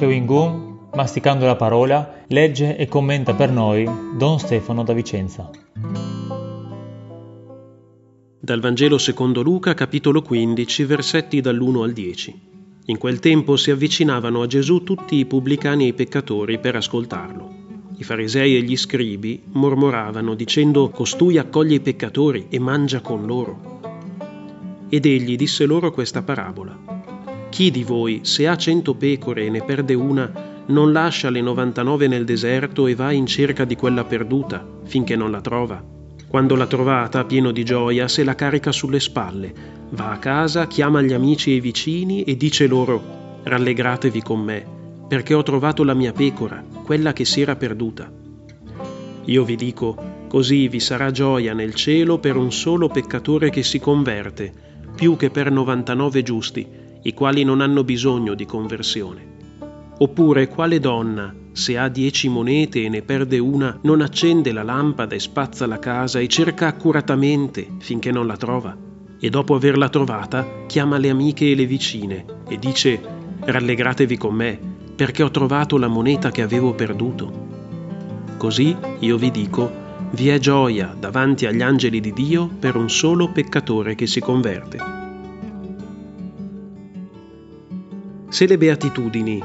Chewing masticando la parola, legge e commenta per noi Don Stefano da Vicenza. Dal Vangelo secondo Luca, capitolo 15, versetti dall'1 al 10. In quel tempo si avvicinavano a Gesù tutti i pubblicani e i peccatori per ascoltarlo. I farisei e gli scribi mormoravano dicendo Costui accoglie i peccatori e mangia con loro. Ed egli disse loro questa parabola. Chi di voi, se ha cento pecore e ne perde una, non lascia le 99 nel deserto e va in cerca di quella perduta finché non la trova? Quando l'ha trovata, pieno di gioia, se la carica sulle spalle, va a casa, chiama gli amici e i vicini e dice loro Rallegratevi con me, perché ho trovato la mia pecora, quella che si era perduta. Io vi dico, così vi sarà gioia nel cielo per un solo peccatore che si converte, più che per 99 giusti, i quali non hanno bisogno di conversione. Oppure quale donna, se ha dieci monete e ne perde una, non accende la lampada e spazza la casa e cerca accuratamente finché non la trova? E dopo averla trovata, chiama le amiche e le vicine e dice Rallegratevi con me, perché ho trovato la moneta che avevo perduto. Così, io vi dico, vi è gioia davanti agli angeli di Dio per un solo peccatore che si converte. Se le beatitudini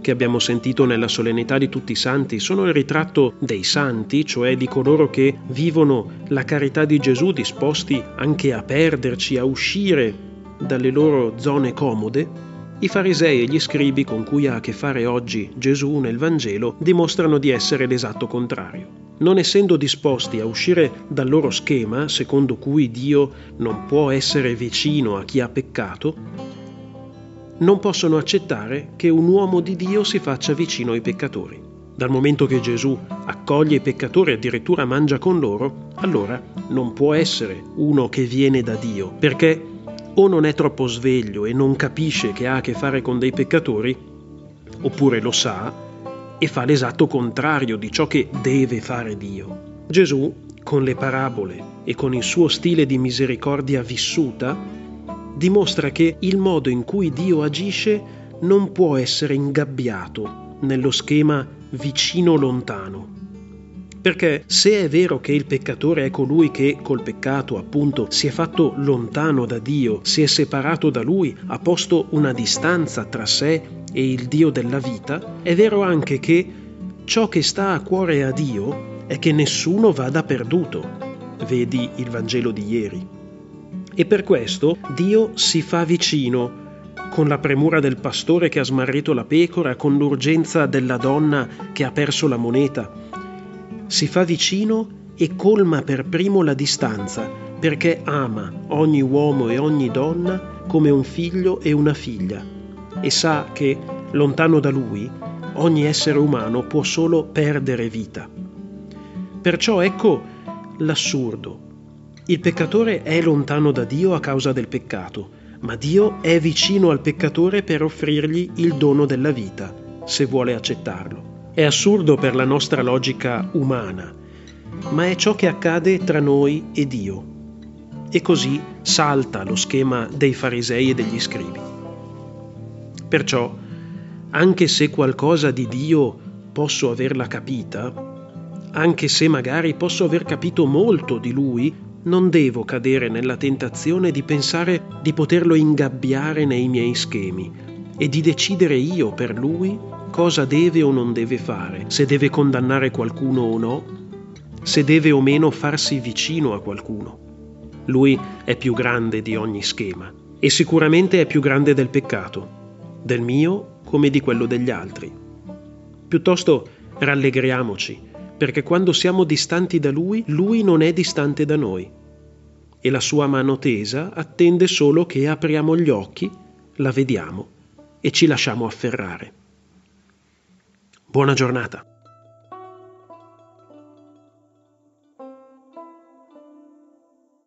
che abbiamo sentito nella solennità di tutti i santi sono il ritratto dei santi, cioè di coloro che vivono la carità di Gesù disposti anche a perderci, a uscire dalle loro zone comode, i farisei e gli scribi con cui ha a che fare oggi Gesù nel Vangelo dimostrano di essere l'esatto contrario. Non essendo disposti a uscire dal loro schema, secondo cui Dio non può essere vicino a chi ha peccato, non possono accettare che un uomo di Dio si faccia vicino ai peccatori. Dal momento che Gesù accoglie i peccatori e addirittura mangia con loro, allora non può essere uno che viene da Dio, perché o non è troppo sveglio e non capisce che ha a che fare con dei peccatori, oppure lo sa e fa l'esatto contrario di ciò che deve fare Dio. Gesù, con le parabole e con il suo stile di misericordia vissuta, dimostra che il modo in cui Dio agisce non può essere ingabbiato nello schema vicino-lontano. Perché se è vero che il peccatore è colui che col peccato appunto si è fatto lontano da Dio, si è separato da Lui, ha posto una distanza tra sé e il Dio della vita, è vero anche che ciò che sta a cuore a Dio è che nessuno vada perduto. Vedi il Vangelo di ieri. E per questo Dio si fa vicino, con la premura del pastore che ha smarrito la pecora, con l'urgenza della donna che ha perso la moneta. Si fa vicino e colma per primo la distanza, perché ama ogni uomo e ogni donna come un figlio e una figlia, e sa che, lontano da lui, ogni essere umano può solo perdere vita. Perciò ecco l'assurdo il peccatore è lontano da Dio a causa del peccato, ma Dio è vicino al peccatore per offrirgli il dono della vita, se vuole accettarlo. È assurdo per la nostra logica umana, ma è ciò che accade tra noi e Dio. E così salta lo schema dei farisei e degli scribi. Perciò, anche se qualcosa di Dio posso averla capita, anche se magari posso aver capito molto di Lui, non devo cadere nella tentazione di pensare di poterlo ingabbiare nei miei schemi e di decidere io per lui cosa deve o non deve fare, se deve condannare qualcuno o no, se deve o meno farsi vicino a qualcuno. Lui è più grande di ogni schema e sicuramente è più grande del peccato, del mio come di quello degli altri. Piuttosto rallegriamoci perché quando siamo distanti da Lui, Lui non è distante da noi. E la sua mano tesa attende solo che apriamo gli occhi, la vediamo e ci lasciamo afferrare. Buona giornata.